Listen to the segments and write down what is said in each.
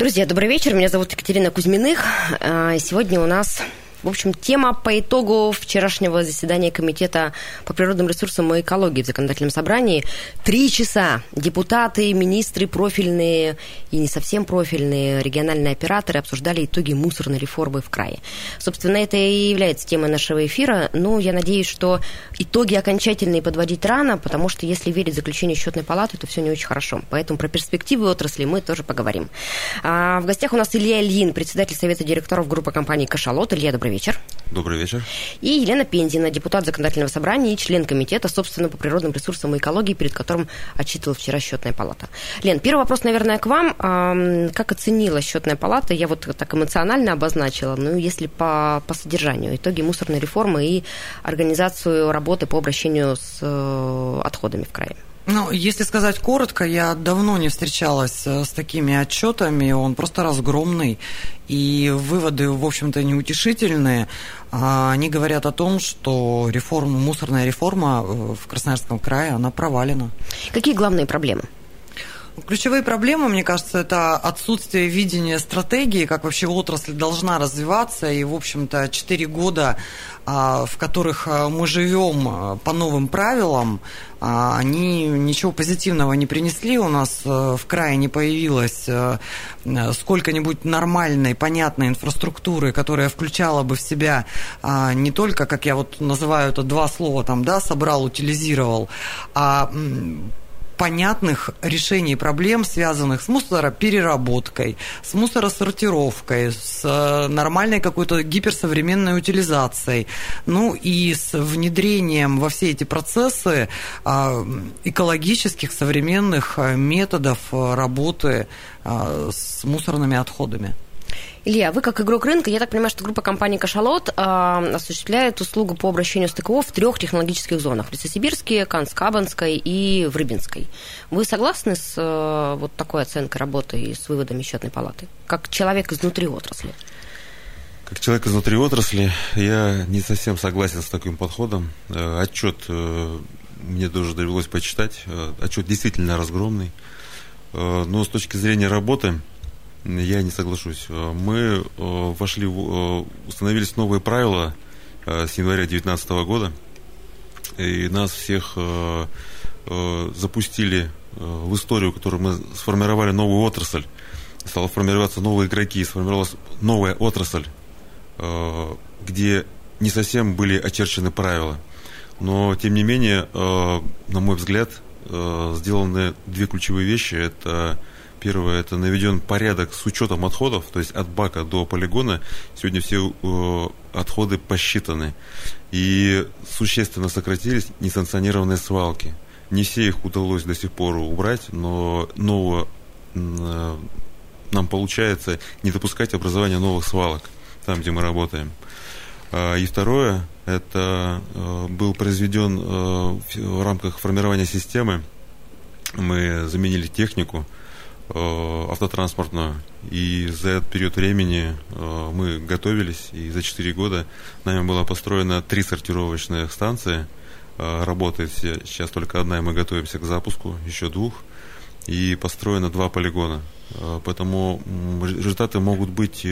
Друзья, добрый вечер. Меня зовут Екатерина Кузьминых. А, Сегодня у нас в общем, тема по итогу вчерашнего заседания Комитета по природным ресурсам и экологии в законодательном собрании. Три часа депутаты, министры профильные и не совсем профильные, региональные операторы обсуждали итоги мусорной реформы в крае. Собственно, это и является темой нашего эфира. Но я надеюсь, что итоги окончательные подводить рано, потому что если верить заключению счетной палаты, то все не очень хорошо. Поэтому про перспективы отрасли мы тоже поговорим. А в гостях у нас Илья Ильин, председатель Совета директоров группы компании «Кашалот». Илья, добрый вечер. Добрый вечер. И Елена Пензина, депутат законодательного собрания и член комитета, собственно, по природным ресурсам и экологии, перед которым отчитывала вчера счетная палата. Лен, первый вопрос, наверное, к вам. Как оценила счетная палата? Я вот так эмоционально обозначила, ну, если по, по содержанию, итоги мусорной реформы и организацию работы по обращению с э, отходами в крае. Ну, если сказать коротко, я давно не встречалась э, с такими отчетами, он просто разгромный, и выводы, в общем-то, неутешительные. А, они говорят о том, что реформа, мусорная реформа э, в Красноярском крае, она провалена. Какие главные проблемы? Ключевые проблемы, мне кажется, это отсутствие видения стратегии, как вообще отрасль должна развиваться. И, в общем-то, 4 года, а, в которых а, мы живем а, по новым правилам, они ничего позитивного не принесли. У нас в крае не появилось сколько-нибудь нормальной, понятной инфраструктуры, которая включала бы в себя не только, как я вот называю это два слова, там, да, собрал, утилизировал, а понятных решений проблем, связанных с мусоропереработкой, с мусоросортировкой, с э, нормальной какой-то гиперсовременной утилизацией, ну и с внедрением во все эти процессы а, экологических современных э, методов э, работы с мусорными отходами. Илья, вы как игрок рынка, я так понимаю, что группа компаний «Кашалот» э, осуществляет услугу по обращению с ТКО в трех технологических зонах. В Лесосибирске, Канскабанской и в Рыбинской. Вы согласны с э, вот такой оценкой работы и с выводами счетной палаты? Как человек изнутри отрасли? Как человек изнутри отрасли, я не совсем согласен с таким подходом. Э, отчет э, мне тоже довелось почитать. Э, отчет действительно разгромный. Но с точки зрения работы я не соглашусь. Э, мы э, вошли, э, установились новые правила с января 2019 года, и нас всех запустили в историю, которую мы сформировали новую отрасль, стала формироваться новые игроки, сформировалась новая отрасль, где не совсем были очерчены правила. Но, тем не менее, на мой взгляд, сделаны две ключевые вещи. Это Первое, это наведен порядок с учетом отходов, то есть от бака до полигона. Сегодня все э, отходы посчитаны. И существенно сократились несанкционированные свалки. Не все их удалось до сих пор убрать, но нового э, нам получается не допускать образования новых свалок там, где мы работаем. А, и второе, это э, был произведен э, в рамках формирования системы, мы заменили технику, автотранспортную. И за этот период времени э, мы готовились, и за 4 года нами было построено три сортировочные станции. Э, работает сейчас только одна, и мы готовимся к запуску, еще двух. И построено два полигона. Поэтому результаты могут быть,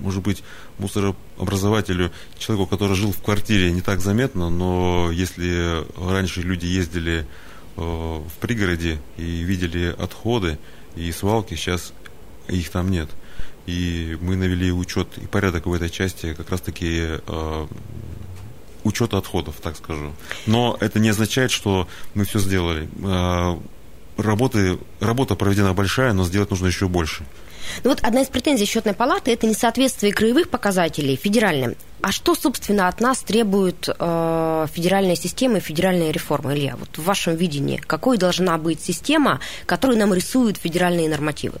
может быть, мусорообразователю, человеку, который жил в квартире, не так заметно, но если раньше люди ездили в пригороде и видели отходы, и свалки, сейчас их там нет. И мы навели учет и порядок в этой части как раз-таки э, учета отходов, так скажу. Но это не означает, что мы все сделали. Э, работы, работа проведена большая, но сделать нужно еще больше. Ну вот одна из претензий счетной палаты – это несоответствие краевых показателей федеральным. А что, собственно, от нас требует э, федеральная система и федеральная реформа, Илья? Вот в вашем видении, какой должна быть система, которую нам рисуют федеральные нормативы?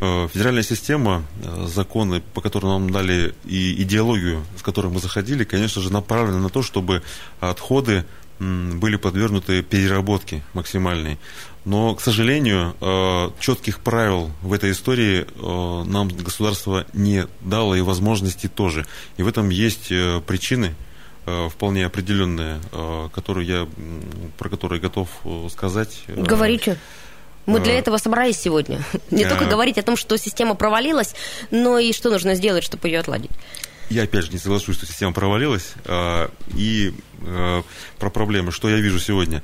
Э, федеральная система, э, законы, по которым нам дали и идеологию, с которой мы заходили, конечно же, направлены на то, чтобы отходы были подвергнуты переработке максимальной. Но, к сожалению, э, четких правил в этой истории нам государство не дало и возможности тоже. И в этом есть причины, вполне определенные, которые я, про которые готов сказать. Говорите. Мы для этого собрались сегодня. Не только говорить о том, что система провалилась, но и что нужно сделать, чтобы ее отладить. Я опять же не соглашусь, что система провалилась. И про проблемы, что я вижу сегодня.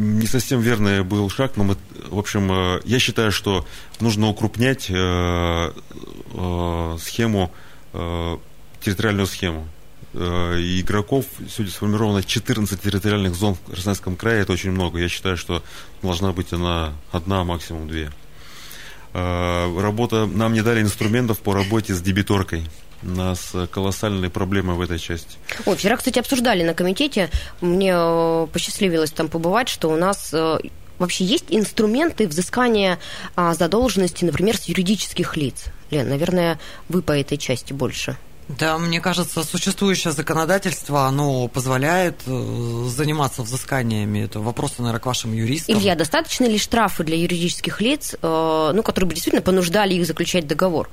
А, не совсем верный был шаг, но мы, в общем, я считаю, что нужно укрупнять схему, территориальную схему. Э, игроков сегодня сформировано 14 территориальных зон в Краснодарском крае, это очень много. Я считаю, что должна быть она одна, максимум две. Э, работа, нам не дали инструментов по работе с дебиторкой. У нас колоссальные проблемы в этой части. О, вчера, кстати, обсуждали на комитете. Мне э, посчастливилось там побывать, что у нас вообще есть инструменты взыскания а, задолженности, например, с юридических лиц. Лен, наверное, вы по этой части больше. Да, мне кажется, существующее законодательство, оно позволяет э, заниматься взысканиями. Это вопросы, наверное, к вашим юристам. Илья, достаточно ли штрафы для юридических лиц, э, ну, которые бы действительно понуждали их заключать договор?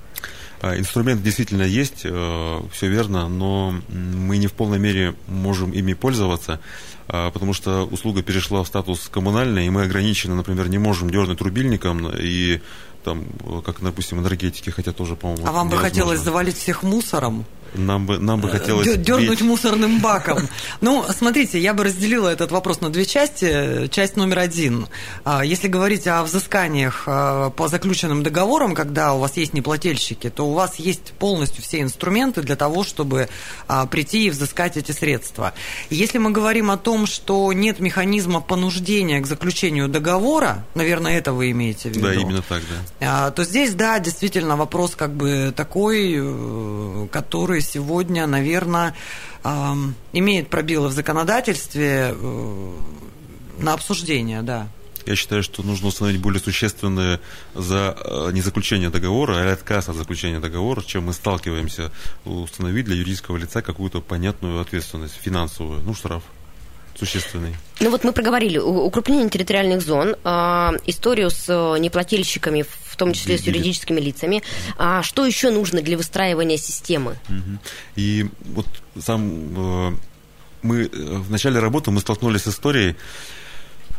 А, инструмент действительно есть, э, все верно, но мы не в полной мере можем ими пользоваться, а, потому что услуга перешла в статус коммунальный, и мы ограничены, например, не можем дернуть рубильником и там, как, допустим, энергетики, хотя тоже, по-моему, А вам бы хотелось завалить всех мусором? Нам бы, нам бы хотелось... Дернуть мусорным баком. Ну, смотрите, я бы разделила этот вопрос на две части. Часть номер один. А, если говорить о взысканиях а, по заключенным договорам, когда у вас есть неплательщики, то у вас есть полностью все инструменты для того, чтобы а, прийти и взыскать эти средства. Если мы говорим о том, что нет механизма понуждения к заключению договора, наверное, это вы имеете в виду. Да, именно так, да. То здесь, да, действительно вопрос как бы такой, э, который сегодня, наверное, имеет пробелы в законодательстве э, на обсуждение, да. Я считаю, что нужно установить более существенные за э, не заключение договора, а отказ от заключения договора, чем мы сталкиваемся, установить для юридического лица какую-то понятную ответственность финансовую, ну, штраф существенный. Ну вот мы проговорили укрепление территориальных зон, а, историю с э, неплательщиками, в том числе с юридическими лицами. А что еще нужно для выстраивания системы? И вот сам э, мы э, в начале работы мы столкнулись с историей,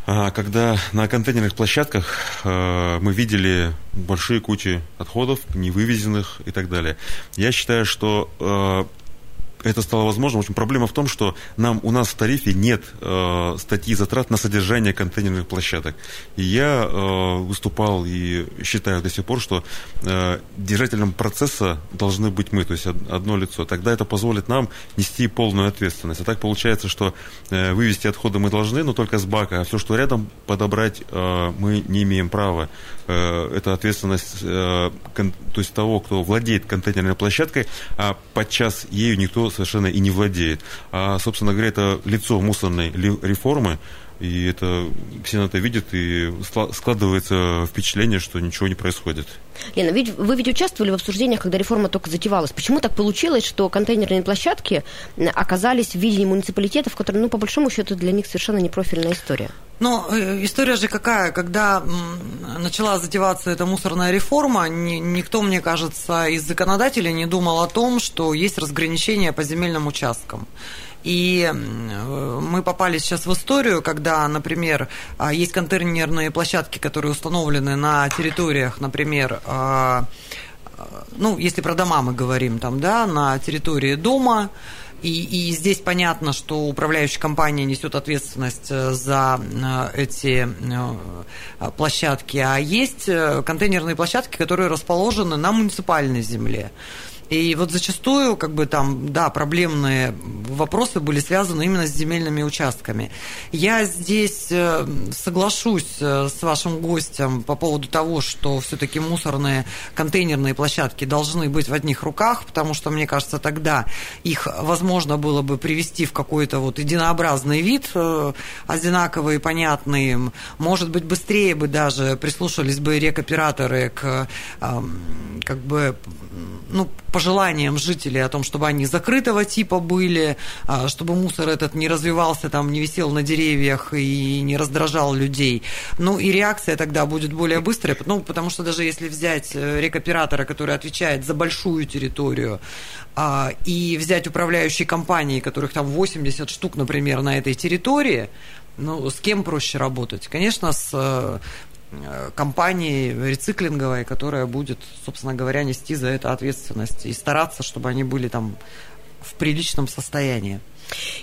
а, когда на контейнерных площадках мы видели большие кучи отходов, невывезенных и так далее. Я считаю, что это стало возможным. В общем, проблема в том, что нам, у нас в тарифе нет э, статьи затрат на содержание контейнерных площадок. И я э, выступал и считаю до сих пор, что э, держателем процесса должны быть мы, то есть одно лицо. Тогда это позволит нам нести полную ответственность. А так получается, что э, вывести отходы мы должны, но только с бака, а все, что рядом, подобрать э, мы не имеем права. Э, это ответственность э, кон, то есть того, кто владеет контейнерной площадкой, а подчас ею никто совершенно и не владеет. А, собственно говоря, это лицо мусорной реформы, и это все это видят, и складывается впечатление, что ничего не происходит. Лена, ведь вы ведь участвовали в обсуждениях, когда реформа только затевалась. Почему так получилось, что контейнерные площадки оказались в виде муниципалитетов, которые, ну, по большому счету, для них совершенно не профильная история? Ну, история же какая, когда начала затеваться эта мусорная реформа, никто, мне кажется, из законодателей не думал о том, что есть разграничение по земельным участкам. И мы попали сейчас в историю, когда, например, а, есть контейнерные площадки, которые установлены на территориях, например, а, а, ну, если про дома мы говорим, там, да, на территории дома, и, и здесь понятно, что управляющая компания несет ответственность э, за э, эти э, площадки, а есть контейнерные площадки, которые расположены на муниципальной земле. И вот зачастую, как бы там, да, проблемные вопросы были связаны именно с земельными участками. Я здесь э, соглашусь э, с вашим гостем по поводу того, что все-таки мусорные контейнерные площадки должны быть в одних руках, потому что, мне кажется, тогда их возможно было бы привести в какой-то вот единообразный вид, э, одинаковый, понятный. Может быть, быстрее бы даже прислушались бы рекоператоры к как бы ну, пожеланиям жителей о том, чтобы они закрытого типа были, а, чтобы мусор этот не развивался, там, не висел на деревьях и не раздражал людей. Ну, и реакция тогда будет более быстрая, ну, потому что даже если взять э, рекоператора, который отвечает за большую территорию, а, и взять управляющие компании, которых там 80 штук, например, на этой территории, ну, с кем проще работать? Конечно, с э, компании рециклинговой, которая будет, собственно говоря, нести за это ответственность и стараться, чтобы они были там в приличном состоянии.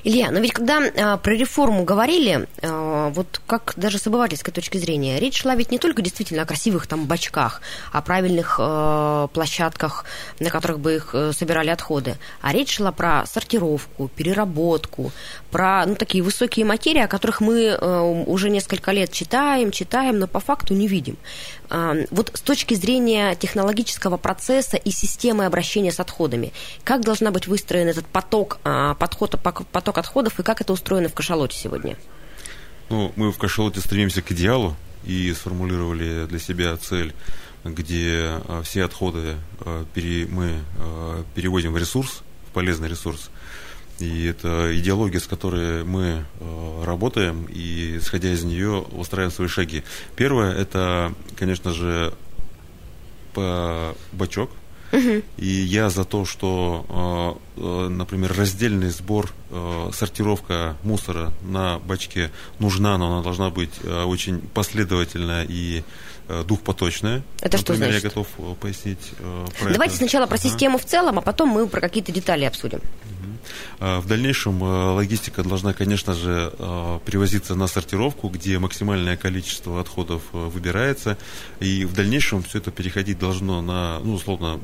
Илья, но ведь когда а, про реформу говорили, а, вот как даже с обывательской точки зрения, речь шла ведь не только действительно о красивых там бачках, о правильных а, площадках, на которых бы их а, собирали отходы, а речь шла про сортировку, переработку, про ну, такие высокие материи, о которых мы а, уже несколько лет читаем, читаем, но по факту не видим. А, вот с точки зрения технологического процесса и системы обращения с отходами, как должна быть выстроен этот поток, а, подход, поток отходов и как это устроено в кашалоте сегодня? Ну, мы в кашалоте стремимся к идеалу и сформулировали для себя цель, где а, все отходы мы переводим в ресурс, в полезный ресурс. И это идеология, с которой мы э, работаем, и исходя из нее устраиваем свои шаги. Первое это, конечно же, бачок. Угу. И я за то, что, э, э, например, раздельный сбор, э, сортировка мусора на бачке нужна, но она должна быть э, очень последовательная и Э, двухпоточная. Это Например, что значит? я готов пояснить э, про Давайте это. сначала про ага. систему в целом, а потом мы про какие-то детали обсудим. В дальнейшем логистика должна, конечно же, привозиться на сортировку, где максимальное количество отходов выбирается. И в дальнейшем все это переходить должно на, ну, условно,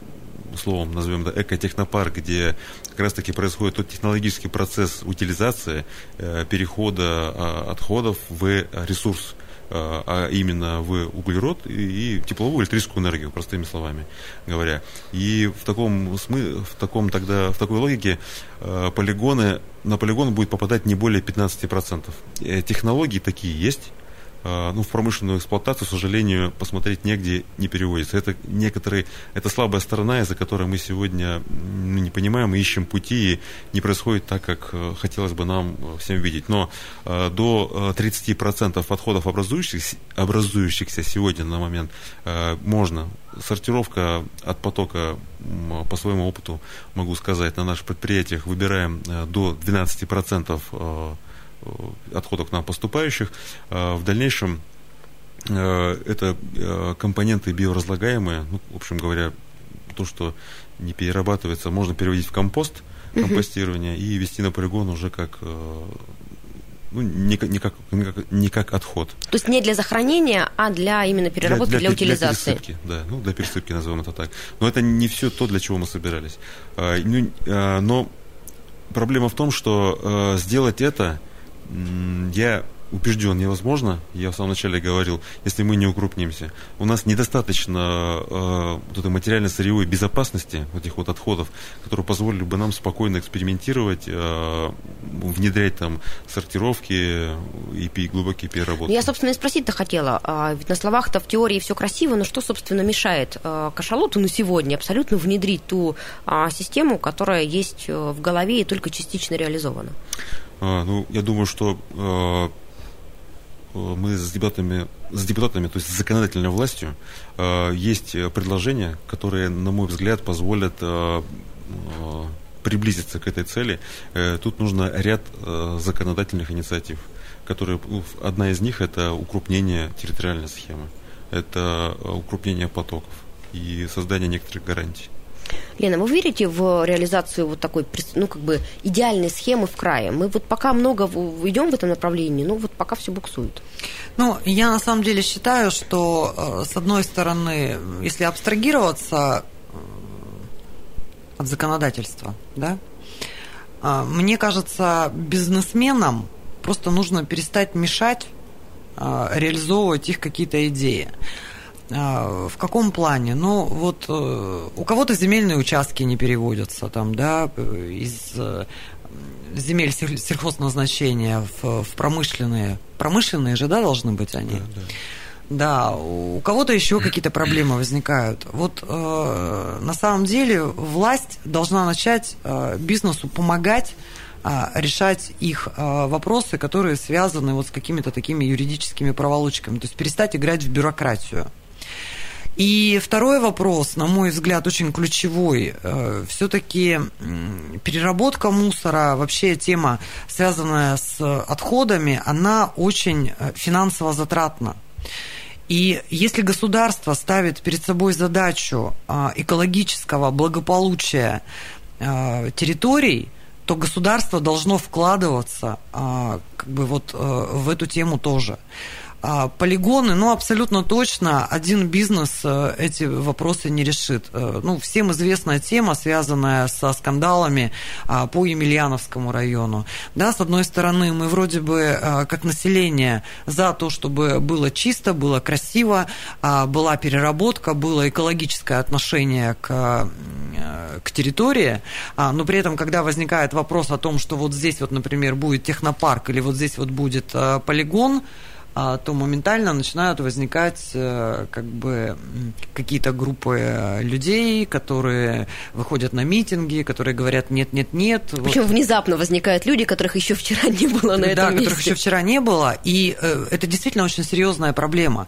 словом назовем это экотехнопарк, где как раз-таки происходит тот технологический процесс утилизации, перехода отходов в ресурс Э, а именно в углерод и тепловую электрическую энергию, простыми словами говоря. И в таком, смы, в таком тогда, в такой логике э, полигоны, на полигон будет попадать не более 15%. Э, технологии такие есть, а, ну, в промышленную эксплуатацию, к сожалению, посмотреть негде не переводится. Это некоторые, это слабая сторона, из-за которой мы сегодня не понимаем ищем пути, и не происходит так, как э, хотелось бы нам э, всем видеть. Но э, до 30% отходов, образующихся, образующихся сегодня на момент, можно. Сортировка от потока, по своему опыту могу сказать, на наших предприятиях выбираем до 12% Э, отходов к нам поступающих. Э, в дальнейшем э, это компоненты биоразлагаемые, ну, в общем говоря, то, что не перерабатывается, можно переводить в компост, компостирование, и вести на полигон уже как ну, не, не, как, не, как, не как отход. То есть не для захоронения, а для именно переработки, для, для, для утилизации. Для пересыпки, да, ну, для пересыпки назовем это так. Но это не все то, для чего мы собирались. А, ну, а, но проблема в том, что а, сделать это я убежден невозможно, я в самом начале говорил, если мы не укрупнимся. У нас недостаточно э, вот материально-сырьевой безопасности вот этих вот отходов, которые позволили бы нам спокойно экспериментировать, э, внедрять там сортировки и глубокие переработки. Я, собственно, и спросить-то хотела. А, ведь на словах-то в теории все красиво, но что, собственно, мешает э, кашалоту на сегодня абсолютно внедрить ту э, систему, которая есть э, в голове и только частично реализована? А, ну, я думаю, что а, а, мы с депутатами, с депутатами, то есть с законодательной властью, есть предложения, которые, на мой взгляд, позволят приблизиться к этой цели. Э, тут нужно ряд законодательных инициатив, которые, ну, одна из них это укрупнение территориальной схемы, это укрупнение потоков и создание некоторых гарантий. Лена, вы верите в реализацию вот такой, ну, как бы идеальной схемы в крае? Мы вот пока много идем в этом направлении, но вот пока все буксует. Ну, я на самом деле считаю, что, э, с одной стороны, если абстрагироваться, от законодательства, да? А, мне кажется, бизнесменам просто нужно перестать мешать реализовывать их какие-то идеи. А, в каком плане? Ну, вот э, у кого-то земельные участки не переводятся, там, да, из э, земель сельхозназначения в, в промышленные. Промышленные же, да, должны быть они? Да, да. Да, у кого-то еще какие-то проблемы возникают. Вот э, на самом деле власть должна начать э, бизнесу помогать э, решать их э, вопросы, которые связаны вот с какими-то такими юридическими проволочками, то есть перестать играть в бюрократию. И второй вопрос, на мой взгляд, очень ключевой. Э, Все-таки переработка мусора, вообще тема, связанная с отходами, она очень э, финансово затратна. И если государство ставит перед собой задачу а, экологического благополучия территорий, то государство должно вкладываться как бы вот в эту тему тоже. А, полигоны, ну, абсолютно точно один бизнес э, эти вопросы не решит. Э, ну, всем известная тема, связанная со скандалами а, по Емельяновскому району. Да, с одной стороны, мы вроде бы э, как население за то, чтобы было чисто, было красиво, а, была переработка, было экологическое отношение к, к территории, но при этом, когда возникает вопрос о том, что вот здесь вот, например, будет технопарк или вот здесь вот будет полигон, то моментально начинают возникать э, как бы какие-то группы э, людей, которые выходят на митинги, которые говорят нет, нет, нет. Причем вот. внезапно возникают люди, которых еще вчера не было на этом да, месте. которых еще вчера не было, и э, это действительно очень серьезная проблема.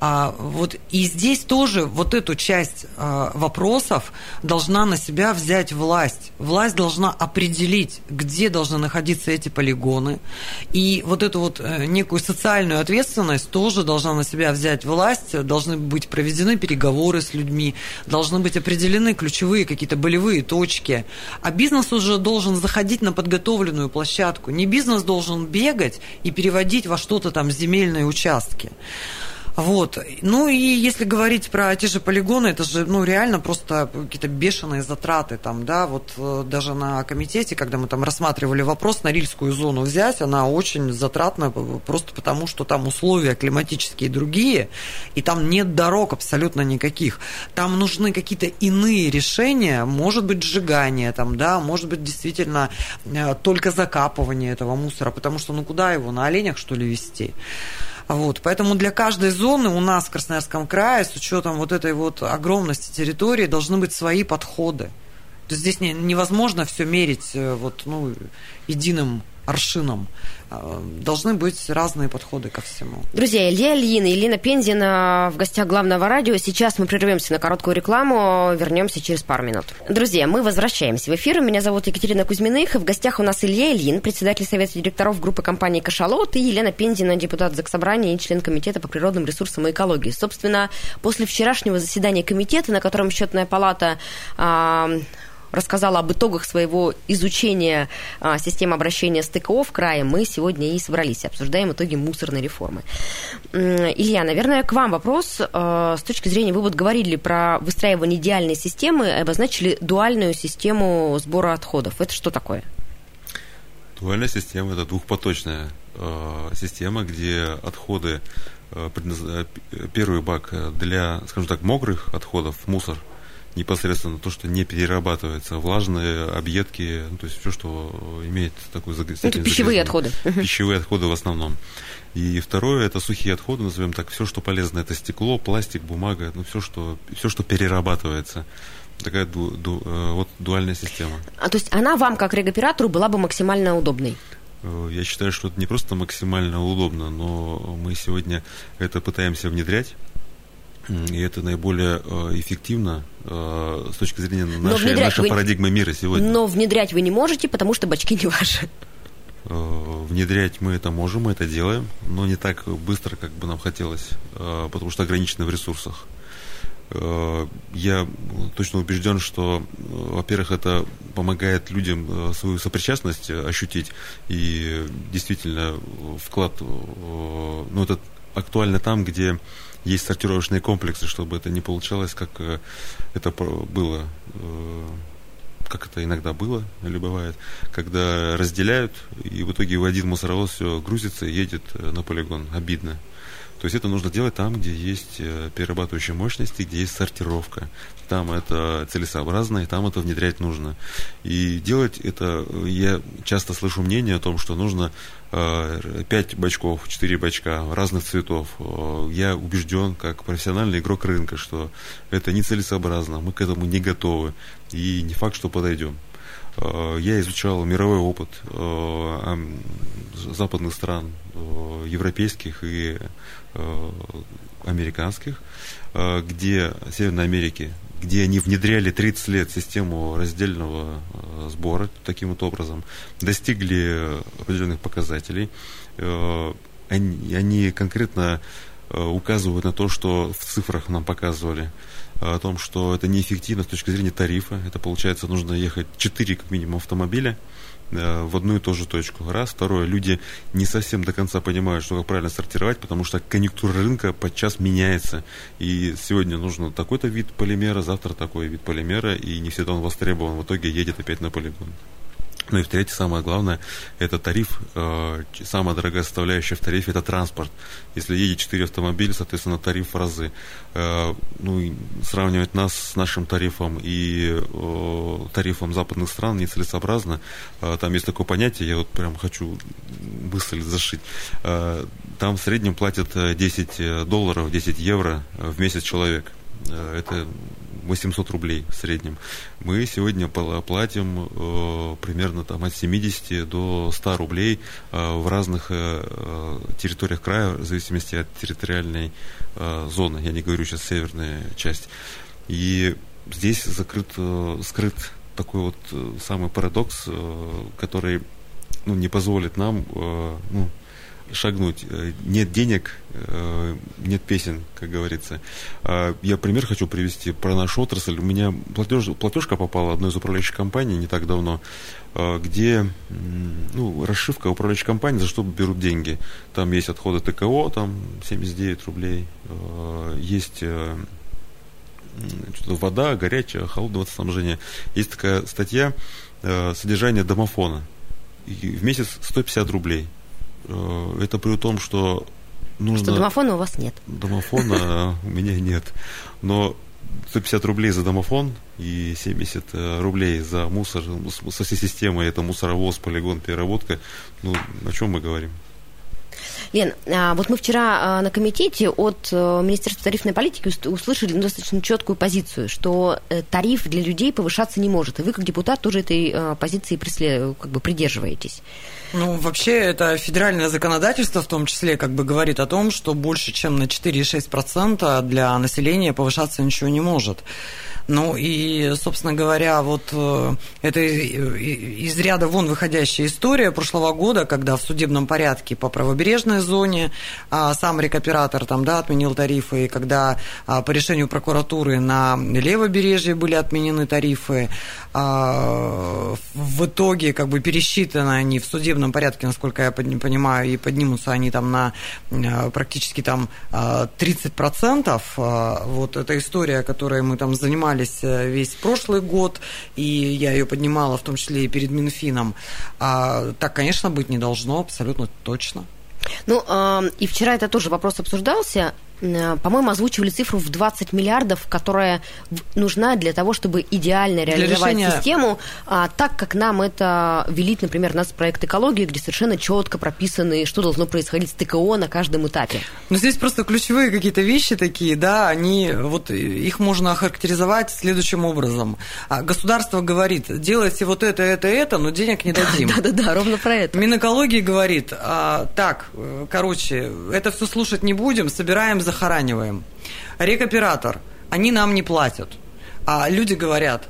А, вот и здесь тоже вот эту часть вопросов должна на себя взять власть. Власть должна определить, где должны находиться эти полигоны, и вот эту вот некую социальную ответственность тоже должна на себя взять власть, должны быть проведены переговоры с людьми, должны быть определены ключевые какие-то болевые точки. А бизнес уже должен заходить на подготовленную площадку. Не бизнес должен бегать и переводить во что-то там земельные участки. Вот. Ну и если говорить про те же полигоны, это же ну, реально просто какие-то бешеные затраты. Там, да, вот э, даже на комитете, когда мы там рассматривали вопрос, Норильскую зону взять, она очень затратна просто потому, что там условия климатические другие, и там нет дорог абсолютно никаких. Там нужны какие-то иные решения, может быть, сжигание, там, да, может быть, действительно э, только закапывание этого мусора, потому что ну куда его, на оленях, что ли, вести? Вот, поэтому для каждой зоны у нас в Красноярском крае, с учетом вот этой вот огромности территории, должны быть свои подходы. То есть здесь не, невозможно все мерить э, вот, ну, единым аршином. А, должны быть разные подходы ко всему. Друзья, Илья Ильин и Елена Пензина в гостях главного радио. Сейчас мы прервемся на короткую рекламу, вернемся через пару минут. Друзья, мы возвращаемся в эфир. Меня зовут Екатерина Кузьминых. В гостях у нас Илья Ильин, председатель Совета директоров группы компании «Кашалот», и Елена Пензина, депутат Заксобрания и член Комитета по природным ресурсам и экологии. Собственно, после вчерашнего заседания комитета, на котором счетная палата рассказала об итогах своего изучения а, системы обращения с ТКО в крае, мы сегодня и собрались, обсуждаем итоги мусорной реформы. Илья, наверное, к вам вопрос. А, с точки зрения, вы вот говорили про выстраивание идеальной системы, обозначили дуальную систему сбора отходов. Это что такое? Дуальная система – это двухпоточная э, система, где отходы, э, первый бак для, скажем так, мокрых отходов, мусор – непосредственно то, что не перерабатывается, влажные объедки, ну, то есть все, что имеет такой Это пищевые отходы. Пищевые отходы в основном. И второе это сухие отходы, назовем так, все, что полезно, это стекло, пластик, бумага, ну все, что, все, что перерабатывается. Такая ду, ду, э, вот дуальная система. А то есть она вам, как регоператору, была бы максимально удобной? Э, я считаю, что это не просто максимально удобно, но мы сегодня это пытаемся внедрять. И это наиболее э, эффективно э, с точки зрения нашей, нашей вы... парадигмы мира сегодня. Но внедрять вы не можете, потому что бачки не ваши. Э, внедрять мы это можем, мы это делаем, но не так быстро, как бы нам хотелось, потому что ограничены в ресурсах. Я точно убежден, что, во-первых, это помогает людям свою сопричастность ощутить и действительно вклад, ну, это актуально там, где есть сортировочные комплексы, чтобы это не получалось, как э, это было э, как это иногда было или бывает, когда разделяют, и в итоге в один мусоровоз все грузится и едет э, на полигон. Обидно. То есть это нужно делать там, где есть э, перерабатывающие мощности, где есть сортировка. Там это целесообразно, и там это внедрять нужно. И делать это, я часто слышу мнение о том, что нужно 5 э, бачков, 4 бачка разных цветов. Э, я убежден, как профессиональный игрок рынка, что это нецелесообразно, мы к этому не готовы, и не факт, что подойдем. Я изучал мировой опыт западных стран, европейских и Э, американских, э, где, Северной Америки, где они внедряли 30 лет систему раздельного э, сбора таким вот образом, достигли определенных показателей. Они, они конкретно указывают на то, что в цифрах нам показывали, о том, что это неэффективно с точки зрения тарифа. Это получается, нужно ехать 4 как минимум автомобиля, Э, в одну и ту же точку. Раз. Второе, люди не совсем до конца понимают, что как правильно сортировать, потому что конъюнктура рынка подчас меняется. И сегодня нужно такой-то вид полимера, завтра такой вид полимера, и не всегда он востребован. В итоге едет опять на полигон. Ну и в-третьих, самое главное, это тариф, э, самая дорогая составляющая в тарифе – это транспорт. Если едет 4 автомобиля, соответственно, тариф в разы. Э, ну, сравнивать нас с нашим тарифом и э, тарифом западных стран нецелесообразно. Э, там есть такое понятие, я вот прям хочу мысль зашить. Э, там в среднем платят 10 долларов, 10 евро в месяц человек. Э, это 800 рублей в среднем. Мы сегодня платим э, примерно там, от 70 до 100 рублей э, в разных э, территориях края, в зависимости от территориальной э, зоны. Я не говорю сейчас северная часть. И здесь закрыт, э, скрыт такой вот э, самый парадокс, э, который ну, не позволит нам э, ну, шагнуть. Э, нет денег, э, нет песен, как говорится. А, я пример хочу привести про нашу отрасль. У меня платеж, платежка попала одной из управляющих компаний не так давно, а, где ну, расшивка управляющей компании, за что берут деньги. Там есть отходы ТКО, там 79 рублей, есть э, вода, горячая, холодное водоснабжение. Есть такая статья содержание домофона. И в месяц 150 рублей. Э, это при том, что нужно... Что домофона у вас нет. Домофона у меня нет. Но 150 рублей за домофон и 70 э, рублей за мусор со всей системой, это мусоровоз, полигон, переработка, ну, о чем мы говорим? Лен, а, вот мы вчера а, на комитете от э, Министерства тарифной политики услышали достаточно четкую позицию, что э, тариф для людей повышаться не может. И вы, как депутат, тоже этой а, позиции как бы придерживаетесь. Ну, вообще, это федеральное законодательство в том числе как бы говорит о том, что больше, чем на 4,6% для населения повышаться ничего не может. Ну и, собственно говоря, вот э, это из ряда вон выходящая история прошлого года, когда в судебном порядке по правобережной зоне а, сам рекоператор там, да, отменил тарифы, и когда а, по решению прокуратуры на левобережье были отменены тарифы, а, в итоге как бы пересчитаны они в судебном порядке, насколько я понимаю, и поднимутся они там на практически там 30%. Вот эта история, которой мы там занимались занимались э, весь прошлый год, и я ее поднимала в том числе и перед Минфином. А, так, конечно, быть не должно, абсолютно точно. Ну, э, и вчера это тоже вопрос обсуждался. Э, по-моему, озвучивали цифру в 20 миллиардов, которая нужна для того, чтобы идеально реализовать решения... систему, а, так как нам это велит, например, нас проект экологии, где совершенно четко прописаны, что должно происходить с ТКО на каждом этапе. Ну, здесь просто ключевые какие-то вещи такие, да, они, вот их можно охарактеризовать следующим образом. А, государство говорит, делайте вот это, это, это, но денег не дадим. Да-да-да, ровно про это. Минэкологии говорит, а, так, э, короче, это все слушать не будем, собираем захораниваем. Рекоператор, они нам не платят. А люди говорят,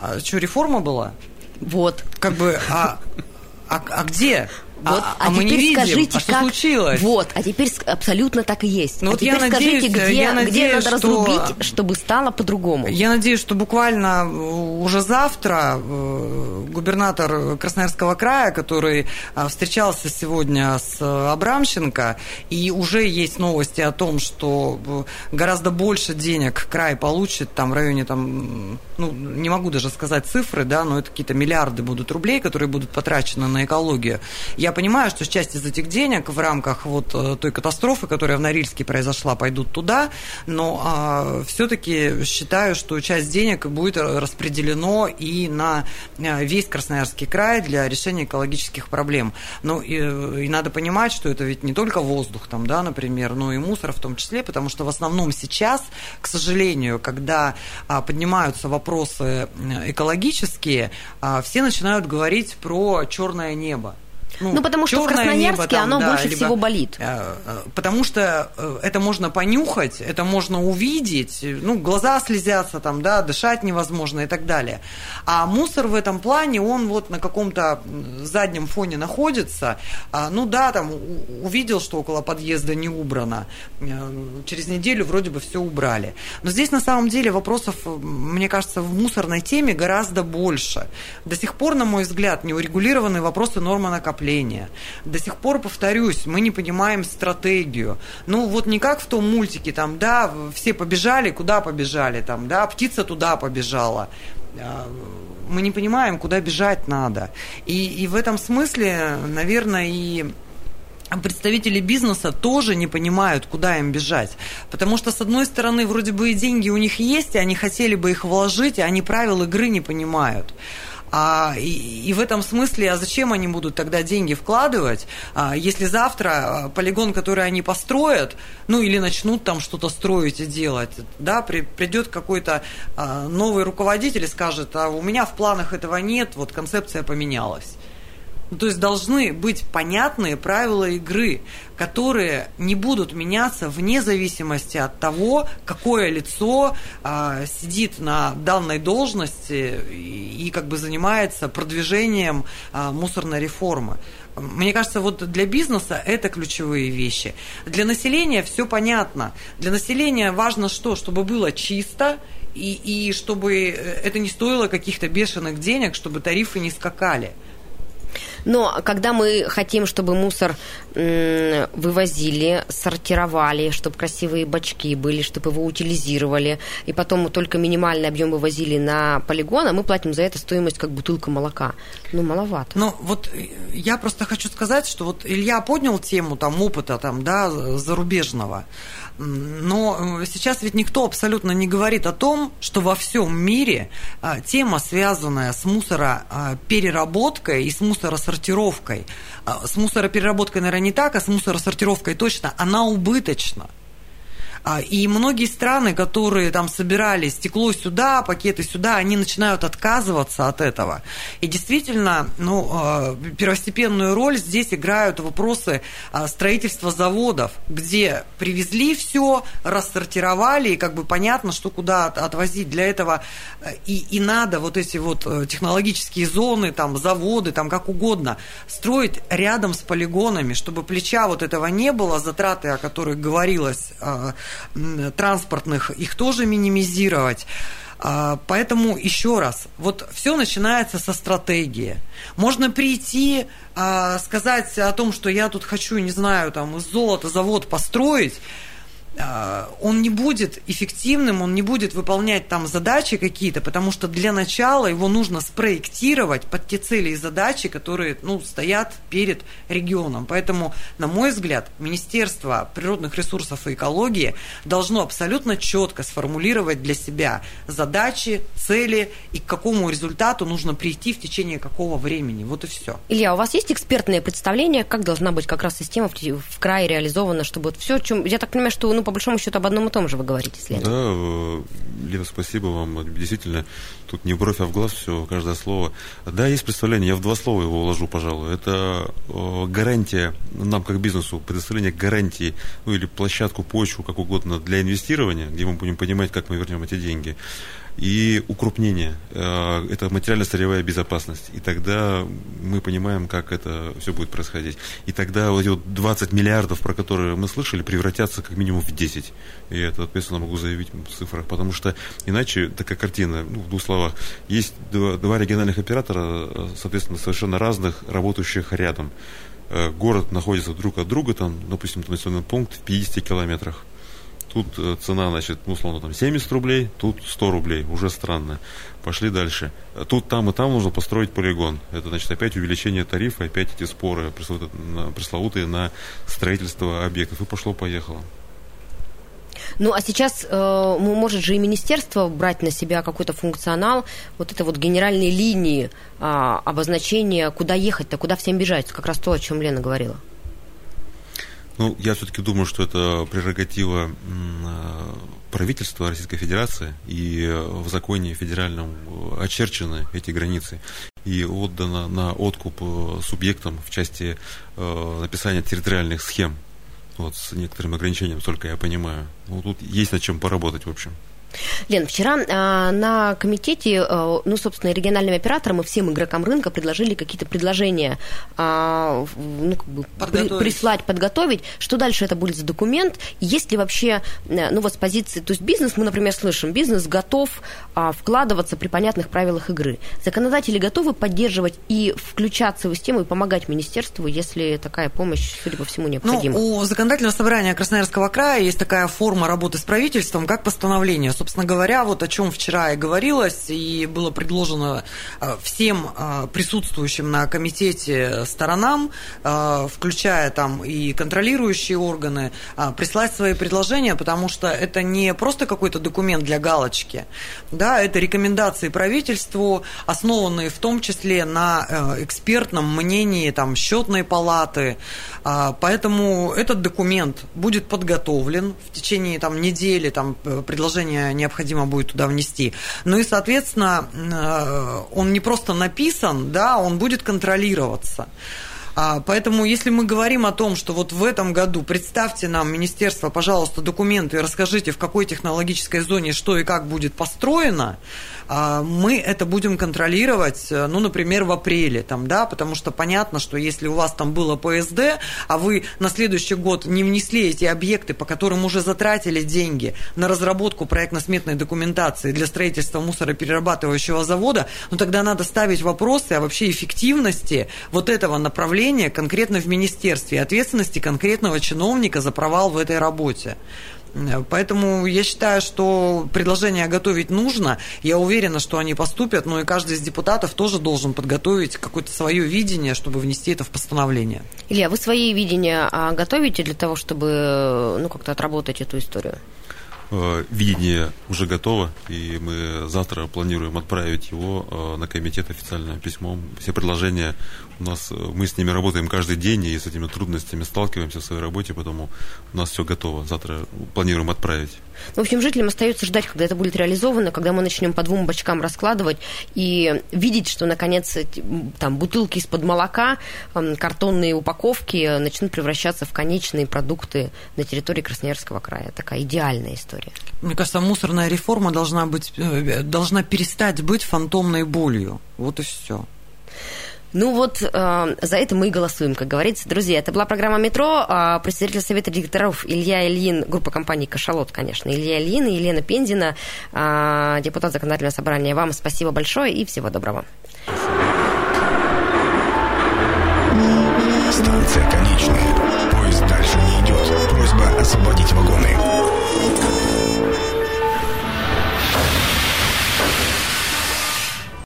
а что, реформа была? Вот. Как бы, а, а, а где? Вот, а, а, а мы не видим, скажите, а что как... случилось? Вот, а теперь абсолютно так и есть. Ну, а вот теперь я скажите, надеюсь, где, я надеюсь, где надо что... разрубить, чтобы стало по-другому? Я надеюсь, что буквально уже завтра э, губернатор Красноярского края, который а, встречался сегодня с Абрамченко, и уже есть новости о том, что э, гораздо больше денег край получит, там в районе там ну, не могу даже сказать цифры, да, но это какие-то миллиарды будут рублей, которые будут потрачены на экологию. Я понимаю, что часть из этих денег в рамках вот э, той катастрофы, которая в Норильске произошла, пойдут туда, но а, все-таки считаю, что часть денег будет распределено и на э, весь Красноярский край для решения экологических проблем. Ну, и, и надо понимать, что это ведь не только воздух там, да, например, но и мусор в том числе, потому что в основном сейчас, к сожалению, когда а, поднимаются вопросы экологические, а, все начинают говорить про черное небо. Ну, ну потому что в Красноярске небо, там, оно да, больше либо, всего болит. Э, э, потому что э, это можно понюхать, это можно увидеть, ну, глаза слезятся там, да, дышать невозможно и так далее. А мусор в этом плане, он вот на каком-то заднем фоне находится. А, ну да, там увидел, что около подъезда не убрано. Через неделю вроде бы все убрали. Но здесь на самом деле вопросов, мне кажется, в мусорной теме гораздо больше. До сих пор, на мой взгляд, не урегулированы вопросы нормонакопления накопления. До сих пор, повторюсь, мы не понимаем стратегию. Ну, вот не как в том мультике, там, да, все побежали, куда побежали, там, да, птица туда побежала а, мы не понимаем, куда бежать надо. И, и в этом смысле, наверное, и представители бизнеса тоже не понимают, куда им бежать. Потому что, с одной стороны, вроде бы и деньги у них есть, и они хотели бы их вложить, и они правил игры не понимают. А, и, и в этом смысле, а зачем они будут тогда деньги вкладывать, а, если завтра а, полигон, который они построят, ну или начнут там что-то строить и делать, да, при, придет какой-то а, новый руководитель и скажет, а у меня в планах этого нет, вот концепция поменялась. Ну, то есть должны быть понятные правила игры, которые не будут меняться вне зависимости от того, какое лицо а, сидит на данной должности и, и как бы занимается продвижением а, мусорной реформы. Мне кажется, вот для бизнеса это ключевые вещи. Для населения все понятно. Для населения важно что? Чтобы было чисто и, и чтобы э, это не стоило каких-то бешеных денег, чтобы тарифы не скакали. Но когда мы хотим, чтобы мусор вывозили, сортировали, чтобы красивые бачки были, чтобы его утилизировали, и потом только минимальный объем вывозили на полигон, а мы платим за это стоимость как бутылка молока. Ну, маловато. Ну, вот я просто хочу сказать, что вот Илья поднял тему там опыта там, да, зарубежного. Но э, сейчас ведь никто абсолютно не говорит о том, что во всем мире а, тема, связанная с мусоропереработкой и с мусоросортировкой, а, с мусоропереработкой, наверное, не так, а с мусоросортировкой точно, она убыточна. А, и многие страны, которые там собирали стекло сюда, пакеты сюда, они начинают отказываться от этого. И действительно, ну, а, первостепенную роль здесь играют вопросы а, строительства заводов, где привезли все, рассортировали, и как бы понятно, что куда отвозить. Для этого и, и надо вот эти вот э, технологические зоны, там, заводы, там, как угодно, строить рядом с полигонами, чтобы плеча вот этого не было, затраты, о которых говорилось транспортных, их тоже минимизировать. А, поэтому еще раз, вот все начинается со стратегии. Можно прийти, а, сказать о том, что я тут хочу, не знаю, там из золота завод построить, он не будет эффективным, он не будет выполнять там задачи какие-то, потому что для начала его нужно спроектировать под те цели и задачи, которые ну, стоят перед регионом. Поэтому, на мой взгляд, Министерство природных ресурсов и экологии должно абсолютно четко сформулировать для себя задачи, цели и к какому результату нужно прийти в течение какого времени. Вот и все. Илья, у вас есть экспертное представление, как должна быть как раз система в, в крае реализована, чтобы вот все, чем... Я так понимаю, что ну, по большому счету об одном и том же вы говорите, Слен. Да, э, Лена, спасибо вам. Действительно, тут не бровь, а в глаз все, каждое слово. Да, есть представление, я в два слова его уложу, пожалуй. Это э, гарантия нам, как бизнесу, предоставление гарантии, ну или площадку, почву, как угодно, для инвестирования, где мы будем понимать, как мы вернем эти деньги и укрупнение. Э, это материально-сырьевая безопасность. И тогда мы понимаем, как это все будет происходить. И тогда вот эти вот 20 миллиардов, про которые мы слышали, превратятся как минимум в 10. И это ответственно могу заявить в цифрах. Потому что иначе такая картина, ну, в двух словах. Есть два, два региональных оператора, соответственно, совершенно разных, работающих рядом. Э, город находится друг от друга, там, допустим, населенный пункт в 50 километрах Тут э, цена, значит, ну, условно, там 70 рублей, тут 100 рублей, уже странно. Пошли дальше. Тут, там и там нужно построить полигон. Это, значит, опять увеличение тарифа, опять эти споры пресловутые на строительство объектов. И пошло-поехало. Ну, а сейчас э, может же и министерство брать на себя какой-то функционал, вот это вот генеральные линии э, обозначения, куда ехать-то, куда всем бежать, как раз то, о чем Лена говорила. Ну, я все-таки думаю, что это прерогатива э, правительства Российской Федерации, и в законе федеральном очерчены эти границы и отдано на откуп э, субъектам в части э, написания территориальных схем вот, с некоторым ограничением, только я понимаю. Ну, тут есть над чем поработать, в общем. Лен, вчера а, на комитете, а, ну, собственно, региональным операторам и всем игрокам рынка предложили какие-то предложения а, ну, как бы при, прислать, подготовить. Что дальше это будет за документ? Есть ли вообще, э, ну, вот с позиции, то есть бизнес, мы, например, слышим, бизнес готов а, вкладываться при понятных правилах игры. Законодатели готовы поддерживать и включаться в систему и помогать министерству, если такая помощь, судя по всему, необходима? Ну, у законодательного собрания Красноярского края есть такая форма работы с правительством, как постановление собственно говоря, вот о чем вчера и говорилось, и было предложено э, всем э, присутствующим на комитете сторонам, э, включая там и контролирующие органы, прислать свои предложения, потому что это не просто какой-то документ для галочки, да, это рекомендации правительству, основанные в том числе на экспертном мнении там, счетной палаты, поэтому этот документ будет подготовлен в течение там, недели, там, предложения необходимо будет туда внести. Ну и, соответственно, э, он не просто написан, да, он будет контролироваться. А, поэтому, если мы говорим о том, что вот в этом году представьте нам, министерство, пожалуйста, документы и расскажите, в какой технологической зоне что и как будет построено, а, мы это будем контролировать, э, ну, например, в апреле, там, да, потому что понятно, что если у вас там было ПСД, а вы на следующий год не внесли эти объекты, по которым уже затратили деньги на разработку проектно-сметной документации для строительства мусороперерабатывающего завода, ну, тогда надо ставить вопросы о вообще эффективности вот этого направления конкретно в министерстве, ответственности конкретного чиновника за провал в этой работе. Поэтому я считаю, что предложение готовить нужно. Я уверена, что они поступят, но и каждый из депутатов тоже должен подготовить какое-то свое видение, чтобы внести это в постановление. Илья, вы свои видения а, готовите для того, чтобы ну, как-то отработать эту историю? Э, видение уже готово, и мы завтра планируем отправить его э, на комитет официальным письмом. Все предложения у нас, э, мы с ними работаем каждый день, и с этими трудностями сталкиваемся в своей работе, поэтому у нас все готово. Завтра планируем отправить. В общем, жителям остается ждать, когда это будет реализовано, когда мы начнем по двум бочкам раскладывать и видеть, что, наконец, там бутылки из-под молока, картонные упаковки начнут превращаться в конечные продукты на территории Красноярского края. Такая идеальная история. Мне кажется, мусорная реформа должна, быть, э, должна перестать быть фантомной болью. Вот и все. Ну вот э, за это мы и голосуем, как говорится. Друзья, это была программа «Метро». А, э, председатель Совета директоров Илья Ильин, группа компании «Кашалот», конечно. Илья Ильин и Елена Пензина, э, депутат Законодательного собрания. Вам спасибо большое и всего доброго. Станция конечная. Поезд дальше не идет. Просьба освободить вагоны.